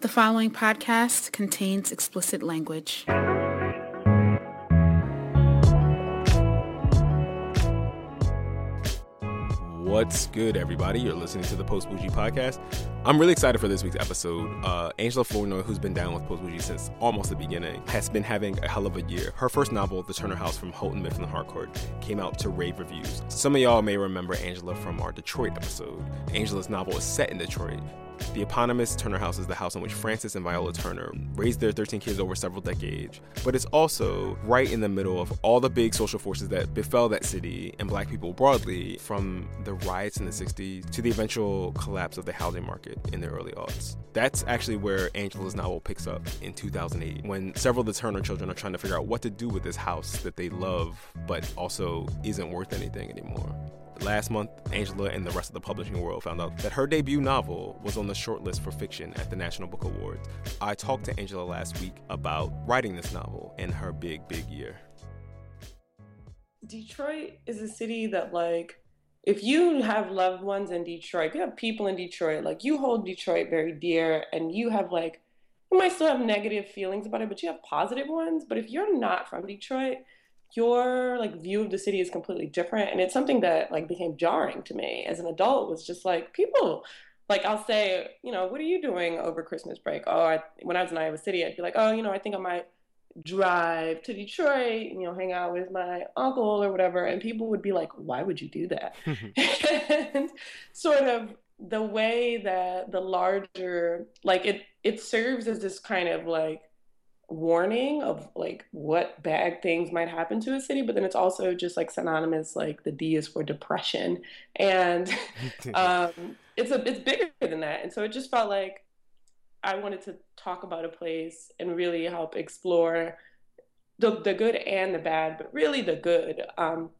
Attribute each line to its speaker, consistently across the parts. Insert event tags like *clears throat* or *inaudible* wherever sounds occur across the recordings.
Speaker 1: The following podcast contains explicit language.
Speaker 2: What's good, everybody? You're listening to the PostBourgie podcast. I'm really excited for this week's episode. Uh, Angela Flournoy, who's been down with PostBourgie since almost the beginning, has been having a hell of a year. Her first novel, The Turner House from Houghton Mifflin Harcourt, came out to rave reviews. Some of y'all may remember Angela from our Detroit episode. Angela's novel is set in Detroit, the eponymous Turner House is the house in which Frances and Viola Turner raised their 13 kids over several decades, but it's also right in the middle of all the big social forces that befell that city and black people broadly, from the riots in the 60s to the eventual collapse of the housing market in the early aughts. That's actually where Angela's novel picks up in 2008, when several of the Turner children are trying to figure out what to do with this house that they love, but also isn't worth anything anymore. Last month, Angela and the rest of the publishing world found out that her debut novel was on the shortlist for fiction at the National Book Awards. I talked to Angela last week about writing this novel and her big, big year.
Speaker 3: Detroit is a city that, like, if you have loved ones in Detroit, you have people in Detroit, like, you hold Detroit very dear and you have, like, you might still have negative feelings about it, but you have positive ones. But if you're not from Detroit, your like view of the city is completely different and it's something that like became jarring to me as an adult was just like people like I'll say, you know, what are you doing over Christmas break? Oh, I, when I was in Iowa City, I'd be like, oh, you know, I think I might drive to Detroit, you know, hang out with my uncle or whatever. And people would be like, why would you do that? *laughs* *laughs* and sort of the way that the larger, like it, it serves as this kind of like warning of like what bad things might happen to a city, but then it's also just like synonymous, like the D is for depression, and *laughs* um, it's a it's bigger than that, and so it just felt like I wanted to talk about a place and really help explore the the good and the bad, but really the good. Um,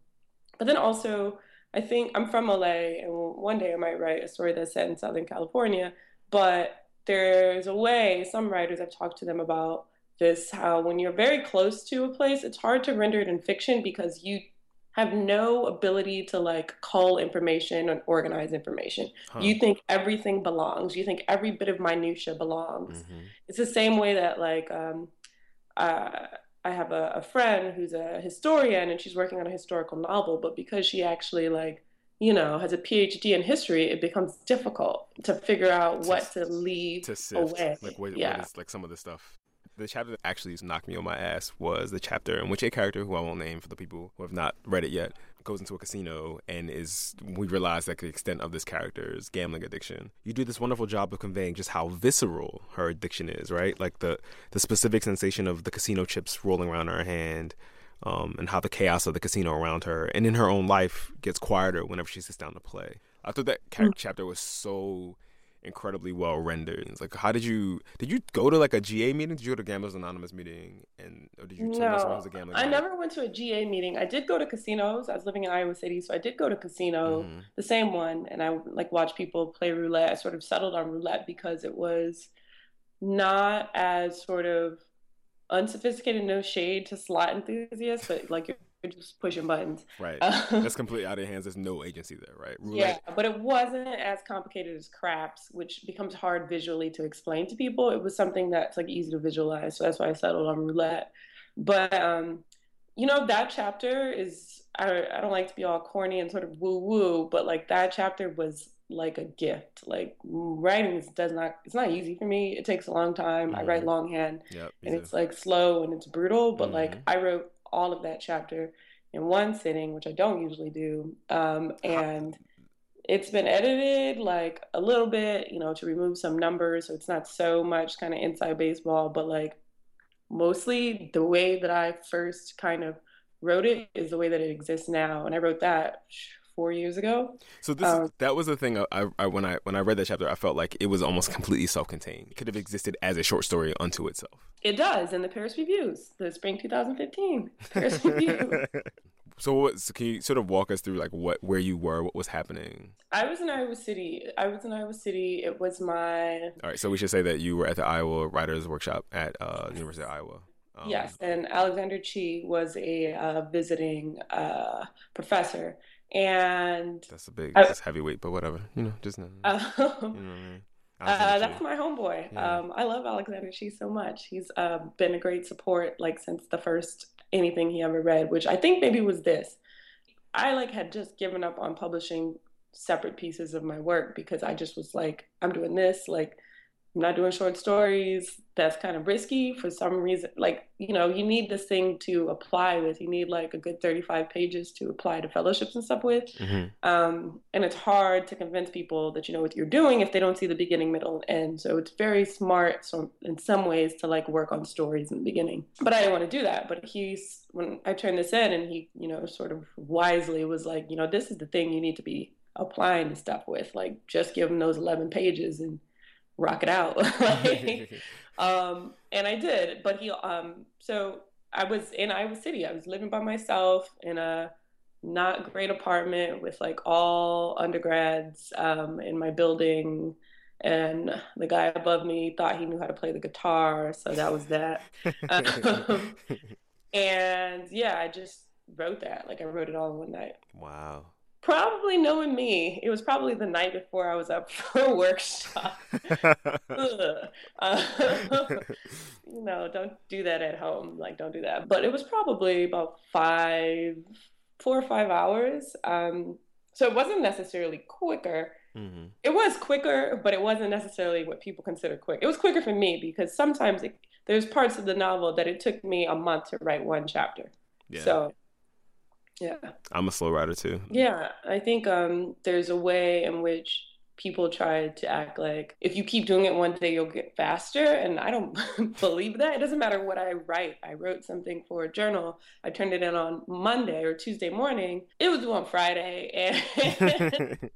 Speaker 3: but then also, I think I'm from LA, and one day I might write a story that's set in Southern California, but there's a way some writers I've talked to them about this how when you're very close to a place, it's hard to render it in fiction because you have no ability to like cull information and organize information. Huh. You think everything belongs. You think every bit of minutia belongs. Mm-hmm. It's the same way that like um, uh, I have a, a friend who's a historian and she's working on a historical novel, but because she actually like you know, has a PhD in history, it becomes difficult to figure out what to, to leave to sift. away.
Speaker 2: Like what, yeah. what is like some of the stuff the chapter that actually knocked me on my ass was the chapter in which a character who I won't name for the people who have not read it yet goes into a casino and is we realize that the extent of this character's gambling addiction. You do this wonderful job of conveying just how visceral her addiction is, right? Like the the specific sensation of the casino chips rolling around her hand. Um, and how the chaos of the casino around her and in her own life gets quieter whenever she sits down to play. I thought that mm. chapter was so incredibly well rendered. It's like, how did you did you go to like a GA meeting? Did you go to Gamblers Anonymous meeting? And or did you
Speaker 3: no, was a gambling? I never went to a GA meeting. I did go to casinos. I was living in Iowa City, so I did go to casino, mm-hmm. the same one, and I like watch people play roulette. I sort of settled on roulette because it was not as sort of unsophisticated, no shade to slot enthusiasts, but like just pushing buttons.
Speaker 2: Right. Um, That's completely out of your hands. There's no agency there, right?
Speaker 3: Roulette. Yeah, but it wasn't as complicated as craps, which becomes hard visually to explain to people. It was something that's like easy to visualize. So that's why I settled on roulette. But um, you know, that chapter is I, I don't like to be all corny and sort of woo woo, but like that chapter was like a gift. Like writing does not it's not easy for me. It takes a long time. Mm-hmm. I write mm-hmm. longhand yep, and it's like slow and it's brutal, but mm-hmm. like I wrote all of that chapter in one sitting, which I don't usually do. Um, and it's been edited like a little bit, you know, to remove some numbers. So it's not so much kind of inside baseball, but like mostly the way that I first kind of wrote it is the way that it exists now. And I wrote that four years ago.
Speaker 2: So this um, that was the thing. I, I, when I when I read that chapter, I felt like it was almost completely self-contained. It could have existed as a short story unto itself.
Speaker 3: It does in the Paris Reviews, the spring 2015 Paris *laughs* Review.
Speaker 2: So, what, so can you sort of walk us through like what where you were, what was happening?
Speaker 3: I was in Iowa City. I was in Iowa City. It was my.
Speaker 2: All right, so we should say that you were at the Iowa Writers Workshop at uh, University of Iowa.
Speaker 3: Um, yes, and Alexander Chee was a uh, visiting uh, professor, and
Speaker 2: that's a big, that's heavyweight, but whatever, you know, just *laughs* uh, you know I mean.
Speaker 3: Uh, that's my homeboy. Yeah. Um, I love Alexander Chee so much. He's uh, been a great support like since the first anything he ever read, which I think maybe was this. I like had just given up on publishing separate pieces of my work because I just was like, I'm doing this, like I'm not doing short stories. That's kind of risky for some reason. Like, you know, you need this thing to apply with. You need like a good 35 pages to apply to fellowships and stuff with. Mm-hmm. Um, and it's hard to convince people that you know what you're doing if they don't see the beginning, middle, and end. So it's very smart so in some ways to like work on stories in the beginning. But I didn't want to do that. But he's, when I turned this in and he, you know, sort of wisely was like, you know, this is the thing you need to be applying the stuff with. Like, just give them those 11 pages and rock it out. *laughs* like, *laughs* um, and I did. But he, um, so I was in Iowa City. I was living by myself in a not great apartment with like all undergrads um, in my building. And the guy above me thought he knew how to play the guitar. So that was that. *laughs* um, and yeah, I just wrote that. Like I wrote it all in one night.
Speaker 2: Wow.
Speaker 3: Probably knowing me, it was probably the night before I was up *laughs* for a workshop. *laughs* uh, *laughs* you know, don't do that at home. Like, don't do that. But it was probably about five, four or five hours. Um, so it wasn't necessarily quicker. Mm-hmm. It was quicker, but it wasn't necessarily what people consider quick. It was quicker for me because sometimes it, there's parts of the novel that it took me a month to write one chapter. Yeah. So yeah.
Speaker 2: I'm a slow writer too.
Speaker 3: Yeah. I think um, there's a way in which people try to act like if you keep doing it one day you'll get faster and i don't *laughs* believe that it doesn't matter what i write i wrote something for a journal i turned it in on monday or tuesday morning it was due on friday and *laughs*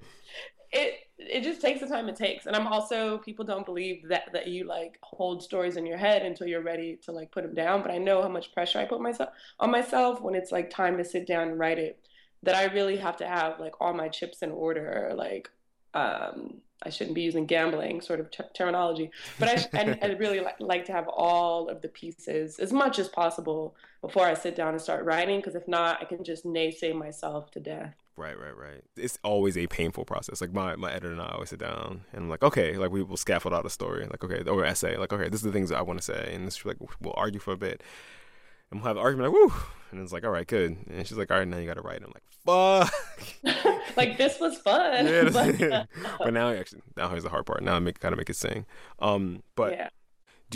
Speaker 3: *laughs* it it just takes the time it takes. And I'm also people don't believe that that you like hold stories in your head until you're ready to like put them down. But I know how much pressure I put myself on myself when it's like time to sit down and write it. That I really have to have like all my chips in order. Like um, I shouldn't be using gambling sort of ter- terminology, but I, I, I really li- like to have all of the pieces as much as possible before I sit down and start writing. Because if not, I can just naysay myself to death.
Speaker 2: Right, right, right. It's always a painful process. Like my, my editor and I always sit down and I'm like, okay, like we will scaffold out a story, like okay, or essay, like okay, this is the things that I want to say, and it's like we'll argue for a bit, and we'll have an argument like, woo, and it's like, all right, good, and she's like, all right, now you got to write. And I'm like,
Speaker 3: fuck. *laughs* like this was fun. *laughs* Yeah, *laughs*
Speaker 2: but, but now actually, now here's the hard part. Now I make kind of make it sing. Um, but yeah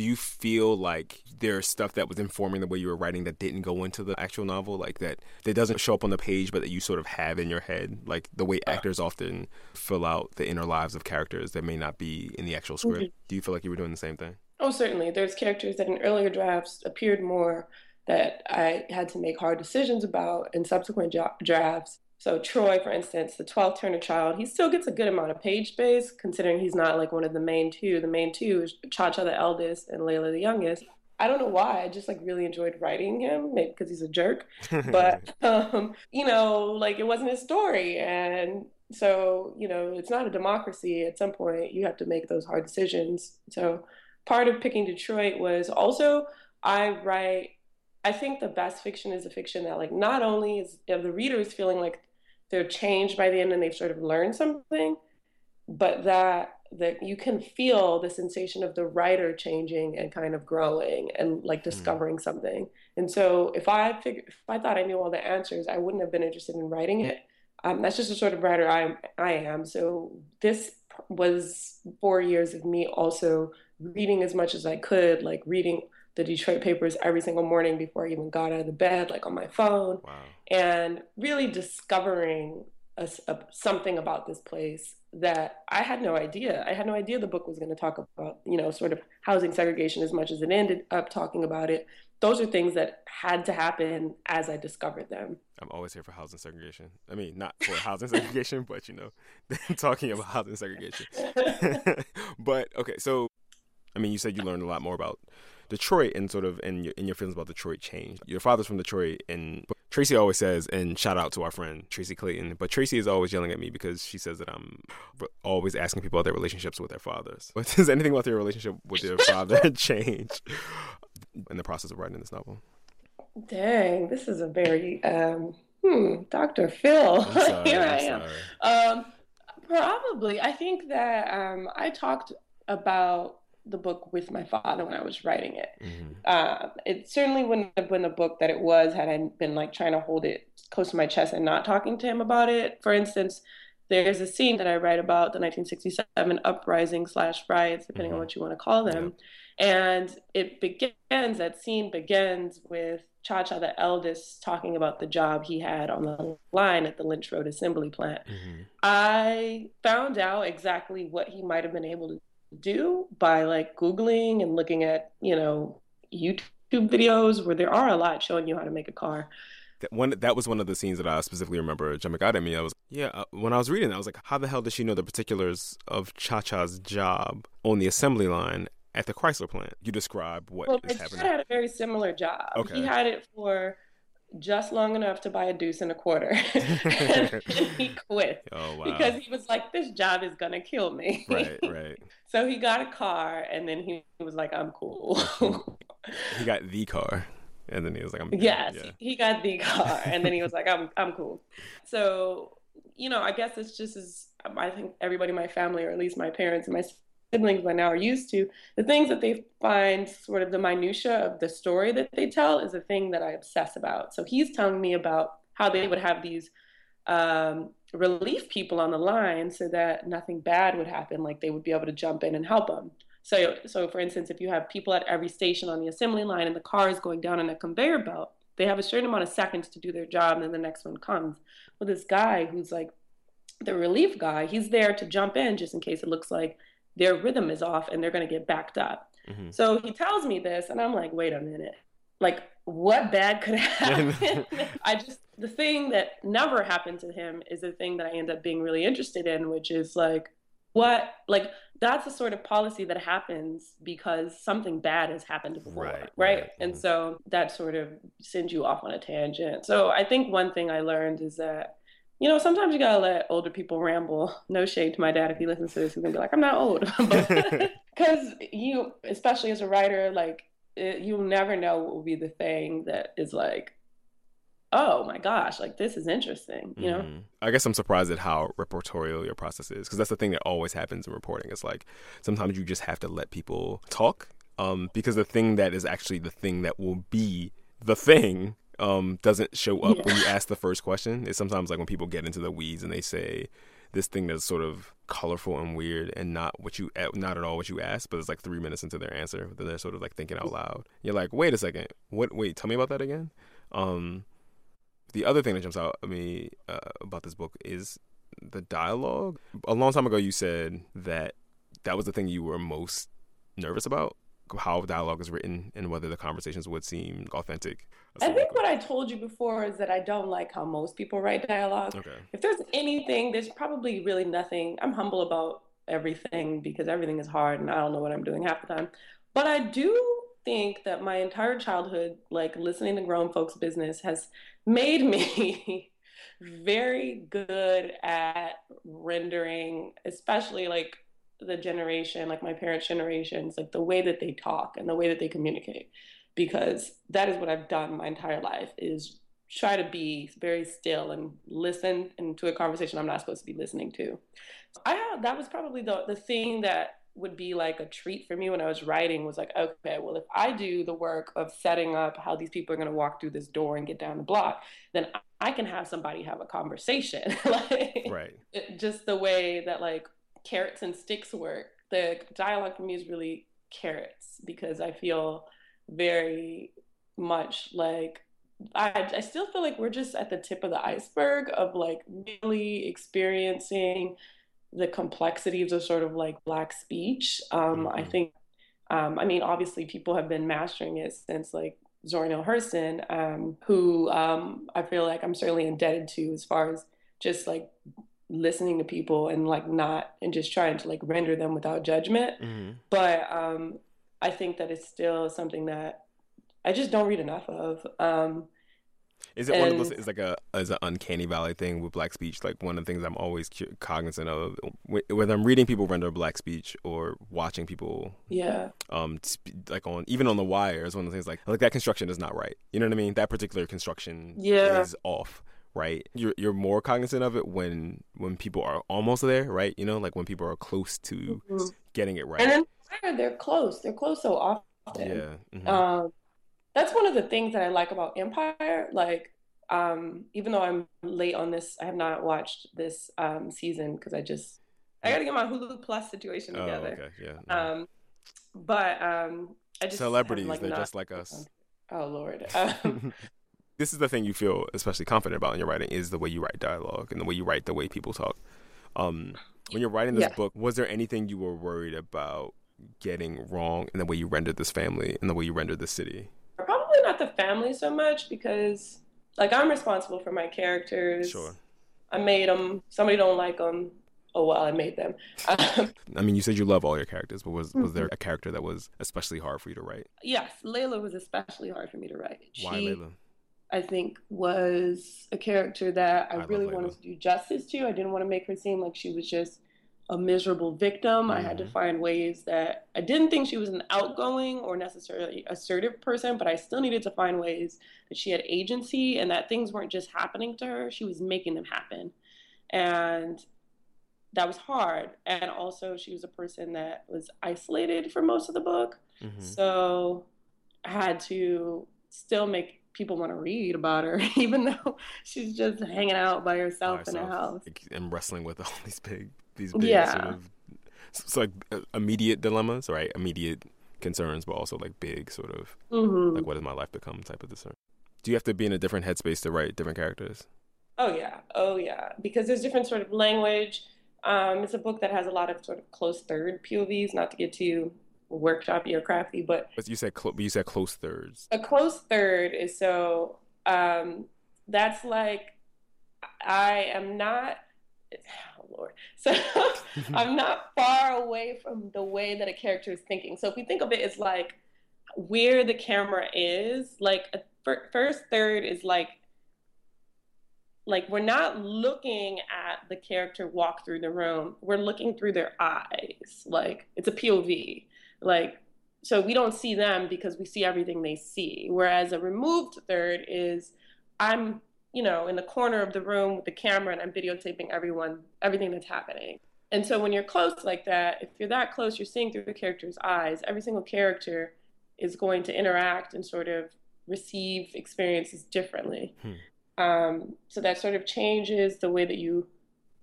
Speaker 2: do you feel like there's stuff that was informing the way you were writing that didn't go into the actual novel? Like that that doesn't show up on the page but that you sort of have in your head? Like the way actors often fill out the inner lives of characters that may not be in the actual script. Mm-hmm. do you feel like you were doing the same thing?
Speaker 3: Oh certainly. There's characters that in earlier drafts appeared more that i had to make hard decisions about in subsequent drafts so Troy, for instance, the 12th Turner child, he still gets a good amount of page space, considering he's not like one of the main two. The main two is Cha Cha the eldest and Layla the youngest. I don't know why. I just like really enjoyed writing him, maybe because he's a jerk. *laughs* But um, you know, like it wasn't his story, and so you know, it's not a democracy. At some point, you have to make those hard decisions. So part of picking Detroit was also I write. I think the best fiction is a fiction that like not only is the reader is feeling like they're changed by the end and they've sort of learned something, but that that you can feel the sensation of the writer changing and kind of growing and like hmm. discovering mm. something. And so if I figured if I thought I knew all the answers, I wouldn't have been interested in writing it. Um, that's just the sort of writer I I am. So this was four years of me also reading as much as I could, like reading the Detroit papers every single morning before I even got out of the bed, like on my phone, wow. and really discovering a, a, something about this place that I had no idea. I had no idea the book was going to talk about, you know, sort of housing segregation as much as it ended up talking about it. Those are things that had to happen as I discovered them.
Speaker 2: I'm always here for housing segregation. I mean, not for *laughs* housing segregation, but you know, *laughs* talking about housing segregation. *laughs* but okay, so I mean, you said you learned a lot more about Detroit and sort of in your, in your feelings about Detroit changed. Your father's from Detroit, and Tracy always says, and shout out to our friend Tracy Clayton, but Tracy is always yelling at me because she says that I'm always asking people about their relationships with their fathers. But *laughs* does anything about their relationship with their father *laughs* change in the process of writing this novel?
Speaker 3: Dang, this is a very um, hmm, Dr. Phil. *laughs* Sorry, Here I am. Um, probably. I think that um, I talked about the book with my father when I was writing it. Mm-hmm. Uh, it certainly wouldn't have been the book that it was had I been like trying to hold it close to my chest and not talking to him about it. For instance, there's a scene that I write about the 1967 uprising slash riots, depending mm-hmm. on what you want to call them. Yeah. And it begins, that scene begins with Cha Cha, the eldest, talking about the job he had on the line at the Lynch Road Assembly Plant. Mm-hmm. I found out exactly what he might have been able to do by like Googling and looking at, you know, YouTube videos where there are a lot showing you how to make a car.
Speaker 2: That one that was one of the scenes that I specifically remember jumping out at me. I was yeah, uh, when I was reading, that I was like, how the hell does she know the particulars of Cha Cha's job on the assembly line at the Chrysler plant? You describe what well, is happening.
Speaker 3: had a very similar job. Okay. He had it for just long enough to buy a deuce and a quarter. and *laughs* *laughs* he quit. Oh, wow. Because he was like, this job is going to kill me.
Speaker 2: Right, *laughs* right.
Speaker 3: so he got a car and then he was like, I'm cool.
Speaker 2: he got the car. And then he was like, I'm
Speaker 3: Yes, yeah. he got the car. And then he was like, I'm I'm cool. So, you know, I guess it's just as I think everybody in my family, or at least my parents and my siblings by now are used to, the things that they find sort of the minutia of the story that they tell is a thing that I obsess about. So he's telling me about how they would have these um, relief people on the line so that nothing bad would happen, like they would be able to jump in and help them. So, so for instance, if you have people at every station on the assembly line and the car is going down on a conveyor belt, they have a certain amount of seconds to do their job, and then the next one comes. Well, this guy who's like the relief guy, he's there to jump in just in case it looks like their rhythm is off and they're going to get backed up. Mm-hmm. So he tells me this, and I'm like, wait a minute. Like, what bad could *laughs* happen? I just, the thing that never happened to him is the thing that I end up being really interested in, which is like, what, like, that's the sort of policy that happens because something bad has happened before, right? right? right. And mm-hmm. so that sort of sends you off on a tangent. So I think one thing I learned is that you know, sometimes you gotta let older people ramble. No shade to my dad if he listens to this, he's gonna be like, "I'm not old," *laughs* because *laughs* you, especially as a writer, like it, you'll never know what will be the thing that is like, "Oh my gosh, like this is interesting," you know. Mm-hmm.
Speaker 2: I guess I'm surprised at how reportorial your process is, because that's the thing that always happens in reporting. It's like sometimes you just have to let people talk, um, because the thing that is actually the thing that will be the thing um, doesn't show up yeah. when you ask the first question. It's sometimes like when people get into the weeds and they say this thing that's sort of colorful and weird and not what you not at all what you asked, but it's like three minutes into their answer, then they're sort of like thinking out loud. You're like, wait a second, what? Wait, tell me about that again. Um, the other thing that jumps out at me uh, about this book is the dialogue. A long time ago, you said that that was the thing you were most nervous about how dialogue is written and whether the conversations would seem authentic.
Speaker 3: I think what I told you before is that I don't like how most people write dialogue. Okay. If there's anything, there's probably really nothing. I'm humble about everything because everything is hard and I don't know what I'm doing half the time. But I do think that my entire childhood, like listening to grown folks' business, has made me *laughs* very good at rendering, especially like the generation, like my parents' generations, like the way that they talk and the way that they communicate, because that is what I've done my entire life is try to be very still and listen into a conversation I'm not supposed to be listening to. I had, that was probably the the thing that would be like a treat for me when I was writing was like, okay, well, if I do the work of setting up how these people are going to walk through this door and get down the block, then I can have somebody have a conversation. *laughs* like, right. Just the way that like carrots and sticks work. The dialogue for me is really carrots because I feel very much like I, I still feel like we're just at the tip of the iceberg of like really experiencing the complexities of sort of like black speech. Um, I mm-hmm. think, um, I mean, obviously people have been mastering it since like Zora Neale Hurston, um, who um, I feel like I'm certainly indebted to as far as just like listening to people and like not and just trying to like render them without judgment. Mm-hmm. But um, I think that it's still something that I just don't read enough of. Um,
Speaker 2: is it and, one of those? Is like a as an uncanny valley thing with black speech. Like one of the things I'm always cognizant of, whether I'm reading people render black speech or watching people,
Speaker 3: yeah,
Speaker 2: um, like on even on the wire is one of the things like like that construction is not right. You know what I mean? That particular construction,
Speaker 3: yeah.
Speaker 2: is off right? You're you're more cognizant of it when when people are almost there, right? You know, like when people are close to mm-hmm. getting it right.
Speaker 3: And then they're close. They're close so often.
Speaker 2: Yeah. Mm-hmm.
Speaker 3: Um, that's one of the things that I like about Empire. Like, um, even though I'm late on this, I have not watched this um, season because I just I got to get my Hulu Plus situation oh, together.
Speaker 2: Oh, okay. Yeah. No.
Speaker 3: Um, but um, I just
Speaker 2: celebrities.
Speaker 3: Like,
Speaker 2: they're just like us.
Speaker 3: Oh Lord. *laughs* Um,
Speaker 2: this is the thing you feel especially confident about in your writing is the way you write dialogue and the way you write the way people talk. Um, when you're writing this yeah. book, was there anything you were worried about getting wrong in the way you rendered this family and the way you rendered this city?
Speaker 3: Probably not the family so much because, like, I'm responsible for my characters.
Speaker 2: Sure.
Speaker 3: I made them. Somebody don't like them. Oh well, I made them. *laughs*
Speaker 2: I mean, you said you love all your characters, but was was there mm-hmm. a character that was especially hard for you to write?
Speaker 3: Yes, Layla was especially hard for me to write.
Speaker 2: Why she, Layla?
Speaker 3: I think was a character that I, I really wanted to do justice to. I didn't want to make her seem like she was just a miserable victim. Mm-hmm. I had to mm-hmm. find ways that I didn't think she was an outgoing or necessarily assertive person, but I still needed to find ways that she had agency and that things weren't just happening to her, she was making them happen. And that was hard. And also, she was a person that was isolated for most of the book. Mm-hmm. So I had to still make people want to read about her, *laughs* even though she's just hanging out by herself, by herself in a house
Speaker 2: and wrestling with all *laughs* these big, these big yeah. sort of, it's like uh, immediate dilemmas, right? Immediate concerns, but also like big sort of mm-hmm. like what does my life become type of concern. Do you have to be in a different headspace to write different characters?
Speaker 3: Oh yeah, oh yeah, because there's different sort of language. Um, it's a book that has a lot of sort of close third POVs. Not to get too workshoppy or crafty, but
Speaker 2: but you said cl- you said close thirds.
Speaker 3: A close third is so um, that's like I am not. Oh Lord, *laughs* so *laughs* I'm not far away from the way that a character is thinking. So if we think of it as like where the camera is, like a first third is like like we're not looking at the character walk through the room we're looking through their eyes like it's a pov like, so we don't see them because we see everything they see. Whereas a removed third is I'm, you know, in the corner of the room with the camera and I'm videotaping everyone, everything that's happening. And so when you're close like that, if you're that close, you're seeing through the character's eyes. Every single character is going to interact and sort of receive experiences differently. Hmm. Um, so that sort of changes the way that you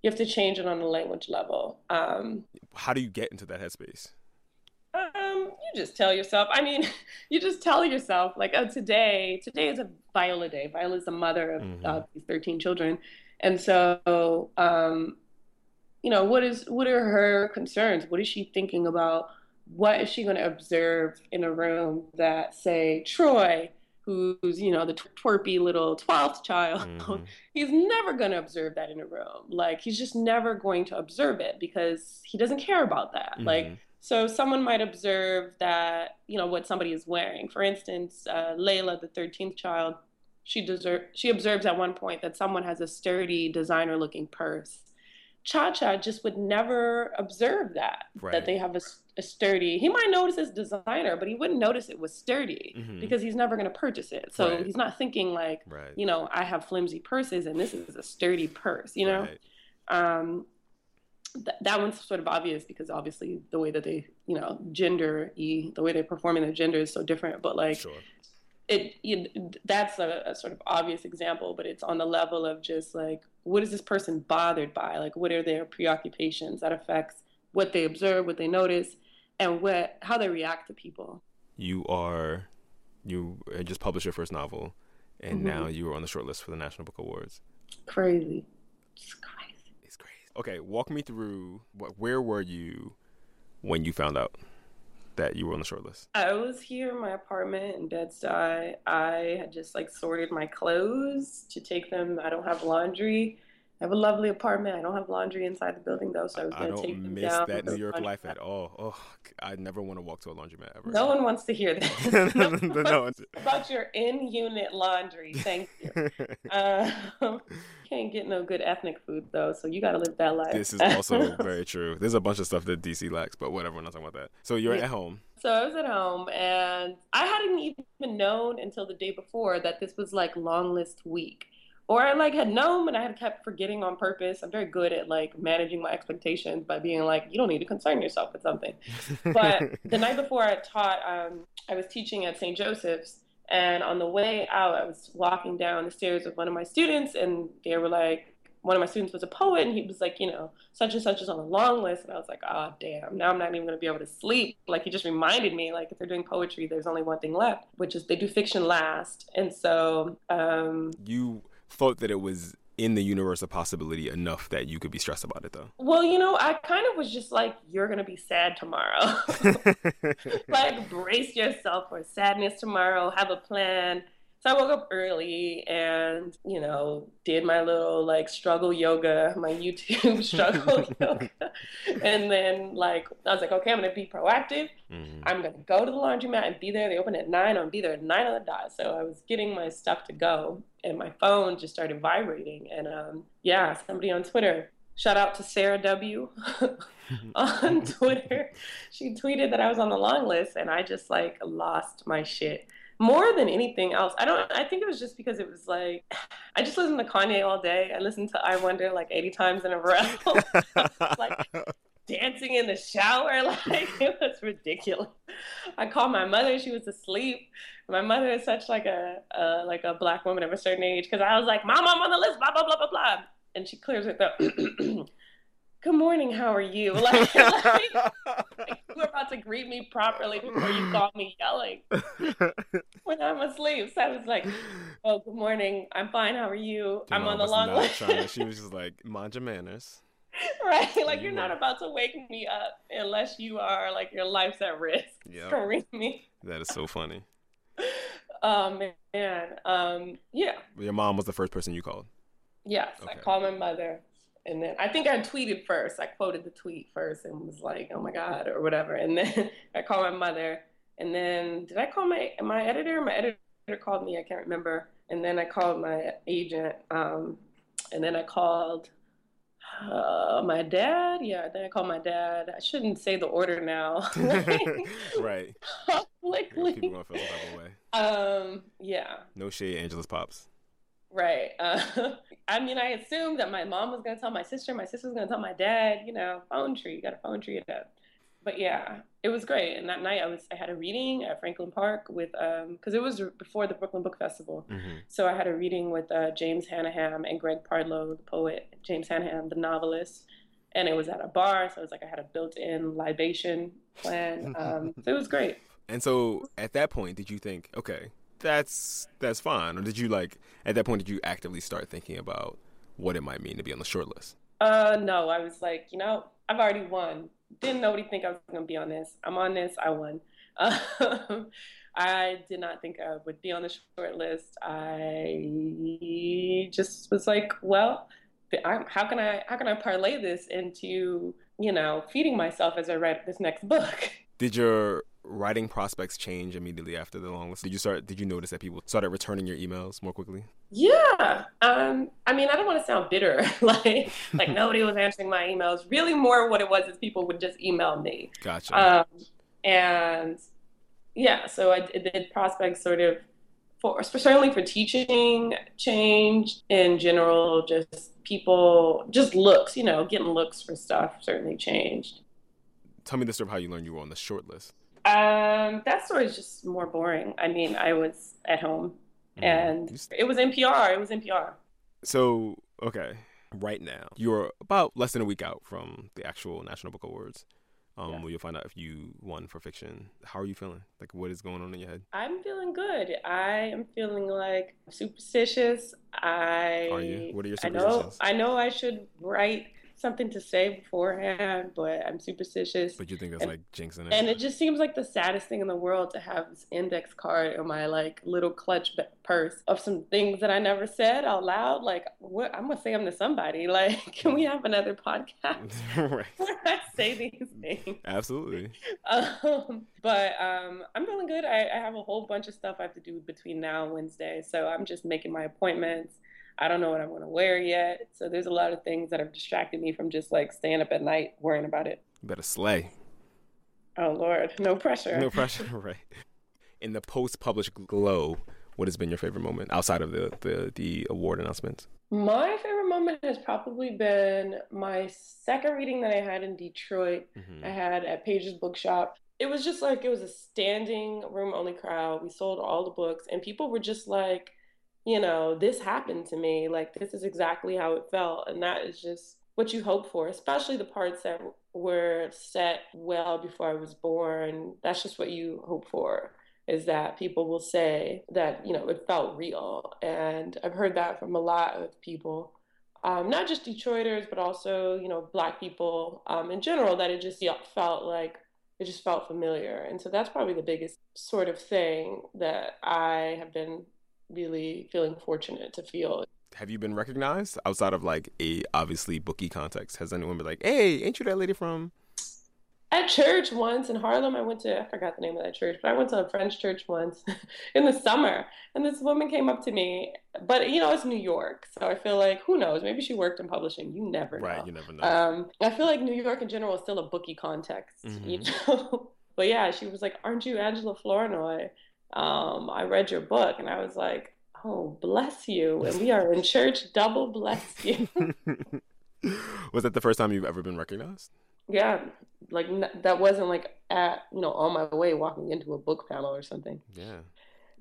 Speaker 3: you have to change it on the language level. Um,
Speaker 2: How do you get into that headspace?
Speaker 3: Um, you just tell yourself. I mean, *laughs* you just tell yourself like, oh, today, today is a Viola day. Viola is the mother of mm-hmm. uh, these thirteen children, and so, um, you know, what is what are her concerns? What is she thinking about? What is she going to observe in a room that, say, Troy, who's you know the twerpy little 12th child mm-hmm. *laughs* he's never going to observe that in a room like he's just never going to observe it because he doesn't care about that mm-hmm. like so someone might observe that, you know, what somebody is wearing. For instance, uh, Layla, the 13th child, she deserve, she observes at one point that someone has a sturdy designer looking purse. Cha Cha just would never observe that, right. that they have a, a, sturdy. He might notice it's designer, but he wouldn't notice it was sturdy mm-hmm. because he's never going to purchase it. So right. he's not thinking like, right. you know, I have flimsy purses and this is a sturdy purse, you know? Um, th- that one's sort of obvious because obviously the way that they, you know, gender, the way they perform in their gender is so different. But like,
Speaker 2: sure.
Speaker 3: it, you, that's a, a sort of obvious example, but it's on the level of just like, what is this person bothered by? Like, what are their preoccupations that affects what they observe, what they notice, and what how they react to people.
Speaker 2: You are, you just published your first novel, and mm-hmm. now you are on the short list for the National Book Awards.
Speaker 3: Crazy.
Speaker 2: Okay, walk me through what, where were you when you found out that you were on the short list?
Speaker 3: I was here in my apartment in Bed-Stuy. I had just like sorted my clothes to take them. I don't have laundry. I have a lovely apartment. I don't have laundry inside the building though, so I was going to take them down.
Speaker 2: I don't miss that New York life at all. Oh, I never want to walk to a laundromat ever.
Speaker 3: No one wants to hear *laughs* that. no, no, *laughs* about your in-unit laundry. Thank you. uh, *laughs* can't get no good ethnic food though, so you got to live that life.
Speaker 2: This is also very true. There's a bunch of stuff that DC lacks, but whatever. We're not talking about that. So you're yeah. at home.
Speaker 3: So I was at home, and I hadn't even known until the day before that this was like long list week or I like had known and I had kept forgetting on purpose. I'm very good at like managing my expectations by being like, you don't need to concern yourself with something. But *laughs* the night before I taught, um, I was teaching at St. Joseph's, and on the way out, I was walking down the stairs with one of my students, and they were like, one of my students was a poet, and he was like, you know, such and such is on the long list, and I was like, oh damn, now I'm not even gonna be able to sleep. Like he just reminded me, like if they're doing poetry, there's only one thing left, which is they do fiction last, and so um,
Speaker 2: you thought that it was in the universe of possibility enough that you could be stressed about it though?
Speaker 3: Well, you know, I kind of was just like, you're going to be sad tomorrow. *laughs* like, brace yourself for sadness tomorrow, have a plan. So I woke up early and, you know, did my little like struggle yoga, my YouTube *laughs* struggle *laughs* yoga. And then like I was like, okay, I'm gonna be proactive. Mm-hmm. I'm gonna go to the laundromat and be there. They open at nine, I'm gonna be there at nine on the dot. So I was getting my stuff to go and my phone just started vibrating. And um, yeah, somebody on Twitter, shout out to Sarah W *laughs* on *laughs* Twitter. She tweeted that I was on the long list and I just like lost my shit more than anything else. I don't. I think it was just because it was like I just listened to Kanye all day. I listened to I Wonder like eighty times in a row, *laughs* like dancing in the shower. *laughs* Like it was ridiculous. I called my mother. She was asleep. My mother is such like a, a like a black woman of a certain age because I was like, "Mom, I'm on the list." Blah blah blah blah blah, and she clears her throat. *clears throat* good morning, how are you? *laughs* Like, like, like, *laughs* you were about to greet me properly before you called me yelling when I'm asleep. So I was like, oh, good morning. I'm fine. How are you? I'm on the long list.
Speaker 2: she was just like, mind your manners. *laughs*
Speaker 3: Right. Like, you're not about to wake me up unless you are, like, your life's at risk. *laughs* Yeah. Scream me.
Speaker 2: That is so funny. *laughs*
Speaker 3: Oh, man. Um, yeah.
Speaker 2: Your mom was the first person you called?
Speaker 3: Yes. Okay. I called my mother and then I think I tweeted first. I quoted the tweet first and was like, "Oh my god" or whatever. And then I called my mother. And then did I call my my editor? My editor called me. I can't remember. And then I called my agent. Um, and then I called uh, my dad. Yeah, then I called my dad. I shouldn't say the order now. *laughs* *laughs*
Speaker 2: right.
Speaker 3: Publicly.
Speaker 2: People gonna feel some way.
Speaker 3: Um. Yeah.
Speaker 2: No shade, Angela's pops.
Speaker 3: Right. Uh, *laughs* I mean, I assumed that my mom was gonna tell my sister, my sister was gonna tell my dad. You know, phone tree. You got a phone tree it up. But yeah, it was great. And that night, I was I had a reading at Franklin Park with um because it was before the Brooklyn Book Festival, mm-hmm. so I had a reading with uh, James Hannaham and Greg Pardlo, the poet. James Hannaham, the novelist. And it was at a bar, so it was like I had a built-in libation plan. *laughs* Um, so it was great.
Speaker 2: And so at that point, did you think, okay, that's that's fine, or did you like at that point did you actively start thinking about what it might mean to be on the short list?
Speaker 3: Uh, no, I was like, you know, I've already won. Didn't nobody think I was gonna be on this. I'm on this. I won. *laughs* Um, I did not think I would be on the short list. I just was like, well, how can I how can I parlay this into you know feeding myself as I write this next book? *laughs*
Speaker 2: Did your writing prospects change immediately after the long list? Did you start? Did you notice that people started returning your emails more quickly?
Speaker 3: Yeah. Um. I mean, I don't want to sound bitter, *laughs* like like nobody was answering my emails. Really, more what it was is people would just email me.
Speaker 2: Gotcha.
Speaker 3: Um. And yeah, so I did prospects sort of for certainly for teaching change in general. Just people, just looks. You know, getting looks for stuff certainly changed.
Speaker 2: Tell me the story of how you learned you were on the short list.
Speaker 3: Um, that story is just more boring. I mean, I was at home mm-hmm. and it was NPR. It was NPR.
Speaker 2: So, okay, right now, you're about less than a week out from the actual National Book Awards. Um, yeah. where you'll find out if you won for fiction. How are you feeling? Like, what is going on in your head?
Speaker 3: I'm feeling good. I am feeling like superstitious. I
Speaker 2: are you? What are your superstitions?
Speaker 3: I know. I know I should write something to say beforehand, but I'm superstitious.
Speaker 2: But you think that's
Speaker 3: and,
Speaker 2: like jinxing it?
Speaker 3: And it just seems like the saddest thing in the world to have this index card in my like little clutch purse of some things that I never said out loud. Like, what I'm gonna say them to somebody. *laughs* Like, can we have another podcast *laughs* right. *laughs* where I say these things?
Speaker 2: Absolutely.
Speaker 3: Um, but um, I'm feeling good. I, I have a whole bunch of stuff I have to do between now and Wednesday, so I'm just making my appointments I don't know what I'm going to wear yet. So there's a lot of things that have distracted me from just like staying up at night worrying about it.
Speaker 2: You better slay.
Speaker 3: Oh Lord, no pressure.
Speaker 2: No pressure, *laughs* right? In the post-published glow, what has been your favorite moment outside of the the, the award announcements?
Speaker 3: My favorite moment has probably been my second reading that I had in Detroit. Mm-hmm. I had at Page's Bookshop. It was just like it was a standing room only crowd. We sold all the books, and people were just like, you know, this happened to me. Like, this is exactly how it felt. And that is just what you hope for, especially the parts that were set well before I was born. That's just what you hope for is that people will say that you know it felt real and i've heard that from a lot of people um, not just detroiters but also you know black people um, in general that it just felt like it just felt familiar and so that's probably the biggest sort of thing that i have been really feeling fortunate to feel
Speaker 2: have you been recognized outside of like a obviously bookie context has anyone been like hey ain't you that lady from
Speaker 3: at church once in Harlem. I went to I forgot the name of that church, but I went to a French church once *laughs* in the summer, and this woman came up to me. But you know, it's New York, so I feel like who knows? Maybe she worked in publishing. You never know.
Speaker 2: Right, you never know.
Speaker 3: Um, I feel like New York in general is still a bookie context, mm-hmm. you know. *laughs* but yeah, she was like, "Aren't you Angela Flournoy?" Um, I read your book, and I was like, "Oh, bless you!" And we are in *laughs* church. Double bless you. *laughs*
Speaker 2: was that the first time you've ever been recognized?
Speaker 3: yeah, like that wasn't like at you know on my way walking into a book panel or something.
Speaker 2: Yeah.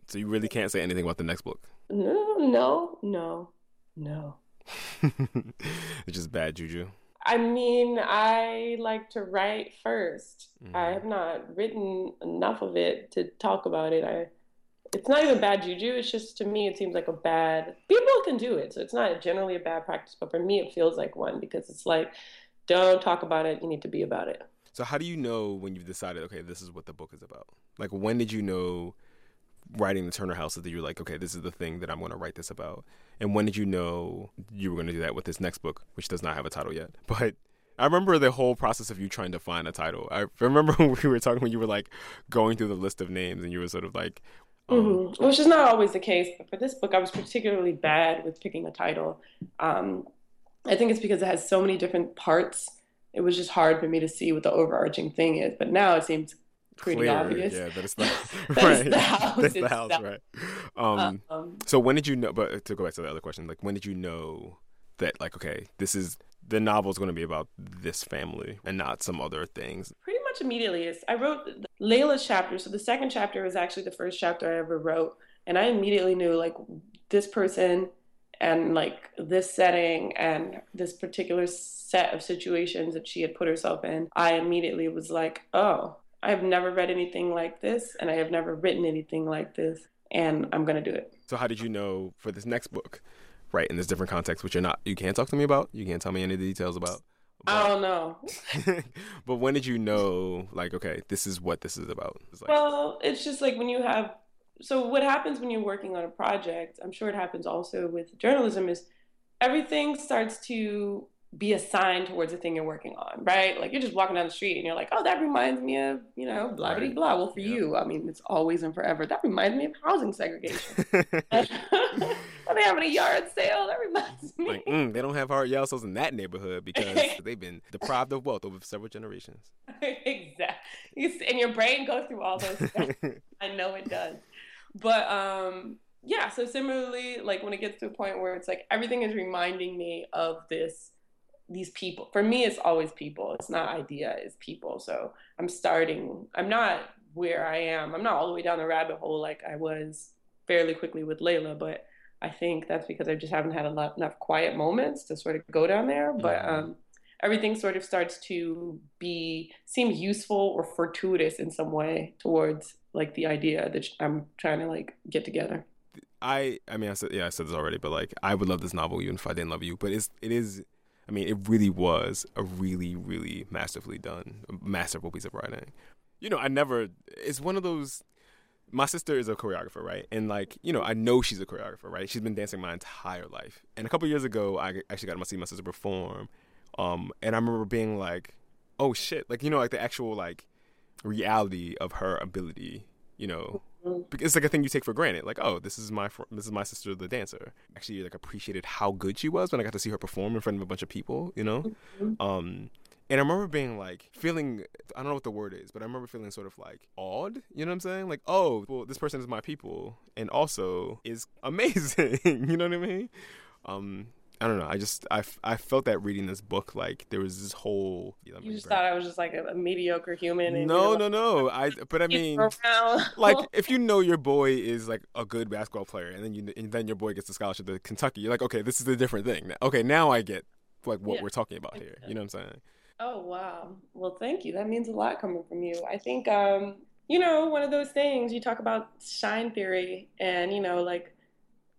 Speaker 2: So you really can't say anything about the next book.
Speaker 3: No, no, no, no. *laughs*
Speaker 2: it's just bad juju.
Speaker 3: I mean, I like to write 1st mm-hmm. I have not written enough of it to talk about it. I it's not even bad juju. It's just to me, it seems like a bad. People can do it, so it's not generally a bad practice. But for me, it feels like one because it's like don't talk about it. You need to be about it.
Speaker 2: So how do you know when you've decided, okay, this is what the book is about? Like when did you know writing the Turner House that you're like, okay, this is the thing that I'm going to write this about? And when did you know you were going to do that with this next book, which does not have a title yet? *laughs* But I remember the whole process of you trying to find a title. I remember when *laughs* we were talking when you were like going through the list of names and you were sort of like,
Speaker 3: um, mm-hmm. which is not always the case. But for this book, I was particularly bad with picking a title. Um, I think it's because it has so many different parts. It was just hard for me to see what the overarching thing is. But now it seems pretty Clear, obvious.
Speaker 2: Yeah, that it's the, *laughs* *laughs* right. the house. That's the house, right? Um, um, so when did you know? But to go back to the other question, like when did you know that, like, okay, this is the novel is going to be about this family and not some other things?
Speaker 3: Pretty much immediately. I wrote Layla's chapter. So the second chapter was actually the first chapter I ever wrote, and I immediately knew like this person and like this setting and this particular set of situations that she had put herself in, I immediately was like, oh, I have never read anything like this and I have never written anything like this and I'm going to do it.
Speaker 2: So how did you know for this next book, right, in this different context, which you're not, you can't talk to me about, you can't tell me any of the details about?
Speaker 3: But, I don't know. *laughs*
Speaker 2: but when did you know, like, okay, this is what this is about?
Speaker 3: It's like, well, it's just like when you have so what happens when you're working on a project i'm sure it happens also with journalism is everything starts to be assigned towards the thing you're working on right? Like you're just walking down the street and you're like oh that reminds me of you know blah blah blah. Well for you i mean it's always and forever. That reminds me of housing segregation. Are *laughs* *laughs* they having a yard sale. That reminds me.
Speaker 2: Like mm, they don't have hard yellows in that neighborhood because *laughs* they've been deprived of wealth over several generations.
Speaker 3: Exactly. And your brain goes through all those i know it does. But um yeah so similarly like when it gets to a point where it's like everything is reminding me of this these people for me it's always people it's not idea it's people so i'm starting i'm not where i am i'm not all the way down the rabbit hole like i was fairly quickly with layla but i think that's because i just haven't had enough, enough quiet moments to sort of go down there but um everything sort of starts to be seem useful or fortuitous in some way towards like the idea that I'm trying to like get together.
Speaker 2: I I mean I said yeah I said this already, but like I would love this novel even if I didn't love you. But it's it is I mean it really was a really really masterfully done masterful piece of writing. You know I never it's one of those. My sister is a choreographer, right? And like you know I know she's a choreographer, right? She's been dancing my entire life. And a couple years ago I actually got to see my sister perform, um, and I remember being like, oh shit, like you know like the actual like reality of her ability, you know, it's like a thing you take for granted. Like, oh, this is my this is my sister, the dancer. Actually, like appreciated how good she was when I got to see her perform in front of a bunch of people, you know. Mm-hmm. Um, And I remember being like feeling I don't know what the word is, but I remember feeling sort of like awed. You know what I'm saying? Like, oh, well, this person is my people, and also is *laughs* amazing. *laughs* you know what I mean? Um, I don't know. I just I, I felt that reading this book like there was this whole.
Speaker 3: You, just thought I was just like a, a mediocre human.
Speaker 2: no, no, no. *laughs* I but I mean, like if you know your boy is like a good basketball player, and then you and then your boy gets a scholarship to Kentucky, you're like, okay, this is a different thing. Okay, now I get like what yeah. we're talking about here. You know what I'm saying?
Speaker 3: Oh wow. Well, thank you. That means a lot coming from you. I think um, you know, one of those things you talk about shine theory and you know, like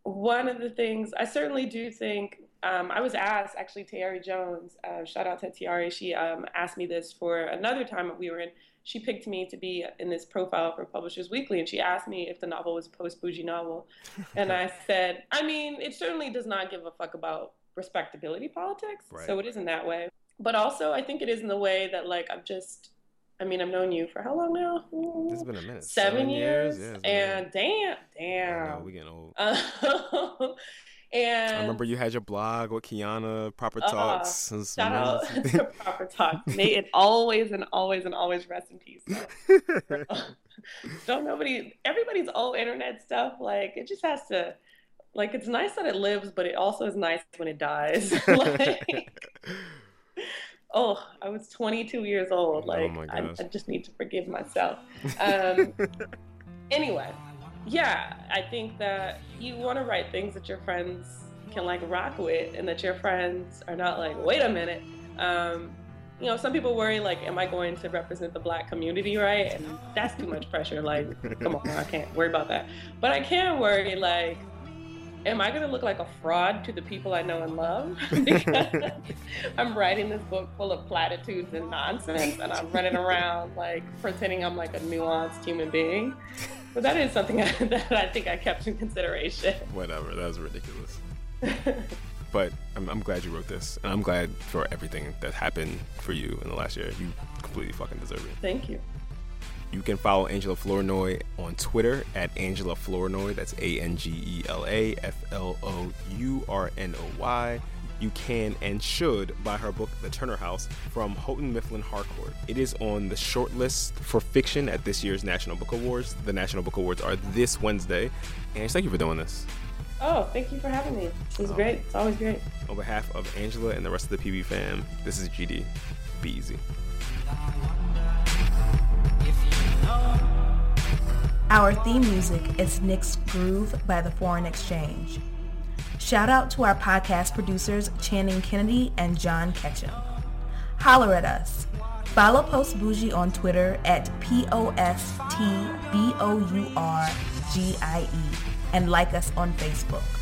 Speaker 3: one of the things I certainly do think um, I was asked actually Tayari Jones, uh, shout out to Tayari. She um, asked me this for another time that we were in. She picked me to be in this profile for Publishers Weekly, and she asked me if the novel was a PostBourgie novel, *laughs* and I said, I mean, it certainly does not give a fuck about respectability politics, right. so it isn't that way. But also, I think it is in the way that like I'm just I mean, I've known you for how long now?
Speaker 2: It's been a minute.
Speaker 3: Seven, Seven years. years? Yeah, and damn, damn.
Speaker 2: we getting old. *laughs*
Speaker 3: And
Speaker 2: I remember you had your blog with Kiana, Proper uh, Talks.
Speaker 3: Uh, shout out *laughs* to Proper Talks. May it *laughs* always and always and always rest in peace. *laughs* Don't nobody, everybody's old internet stuff. Like it just has to, like it's nice that it lives, but it also is nice when it dies. like, oh, I was 22 years old. Oh like oh I, I, just need to forgive myself. Um, anyway yeah, I think that you want to write things that your friends can like rock with, and that your friends are not like, wait a minute. Um, you know, some people worry like, am I going to represent the black community right? And that's too much pressure. Like, come on, I can't worry about that. But I can worry like, am I going to look like a fraud to the people I know and love? *laughs* because I'm writing this book full of platitudes and nonsense, and I'm running around like pretending I'm like a nuanced human being. But that is something I, *laughs* that I think I kept in consideration.
Speaker 2: Whatever, that was ridiculous. *laughs* but I'm, I'm, glad you wrote this, and I'm glad for everything that happened for you in the last year. You completely fucking deserve it.
Speaker 3: Thank you.
Speaker 2: You can follow Angela Flournoy on Twitter at Angela Flournoy. That's A N G E L A F L O U R N O Y you can and should buy her book, The Turner House, from Houghton Mifflin Harcourt. It is on the shortlist for fiction at this year's National Book Awards. The National Book Awards are this Wednesday. And thank you for doing this.
Speaker 3: Oh, thank you for having me. This is um, great. It's always great.
Speaker 2: On behalf of Angela and the rest of the PB fam, this is GD. Be easy.
Speaker 4: Our theme music is Nic's Groove by The Foreign Exchange. Shout out to our podcast producers Channing Kennedy and John Ketchum. Holler at us. Follow PostBourgie on Twitter at P-O-S-T-B-O-U-R-G-I-E and like us on Facebook.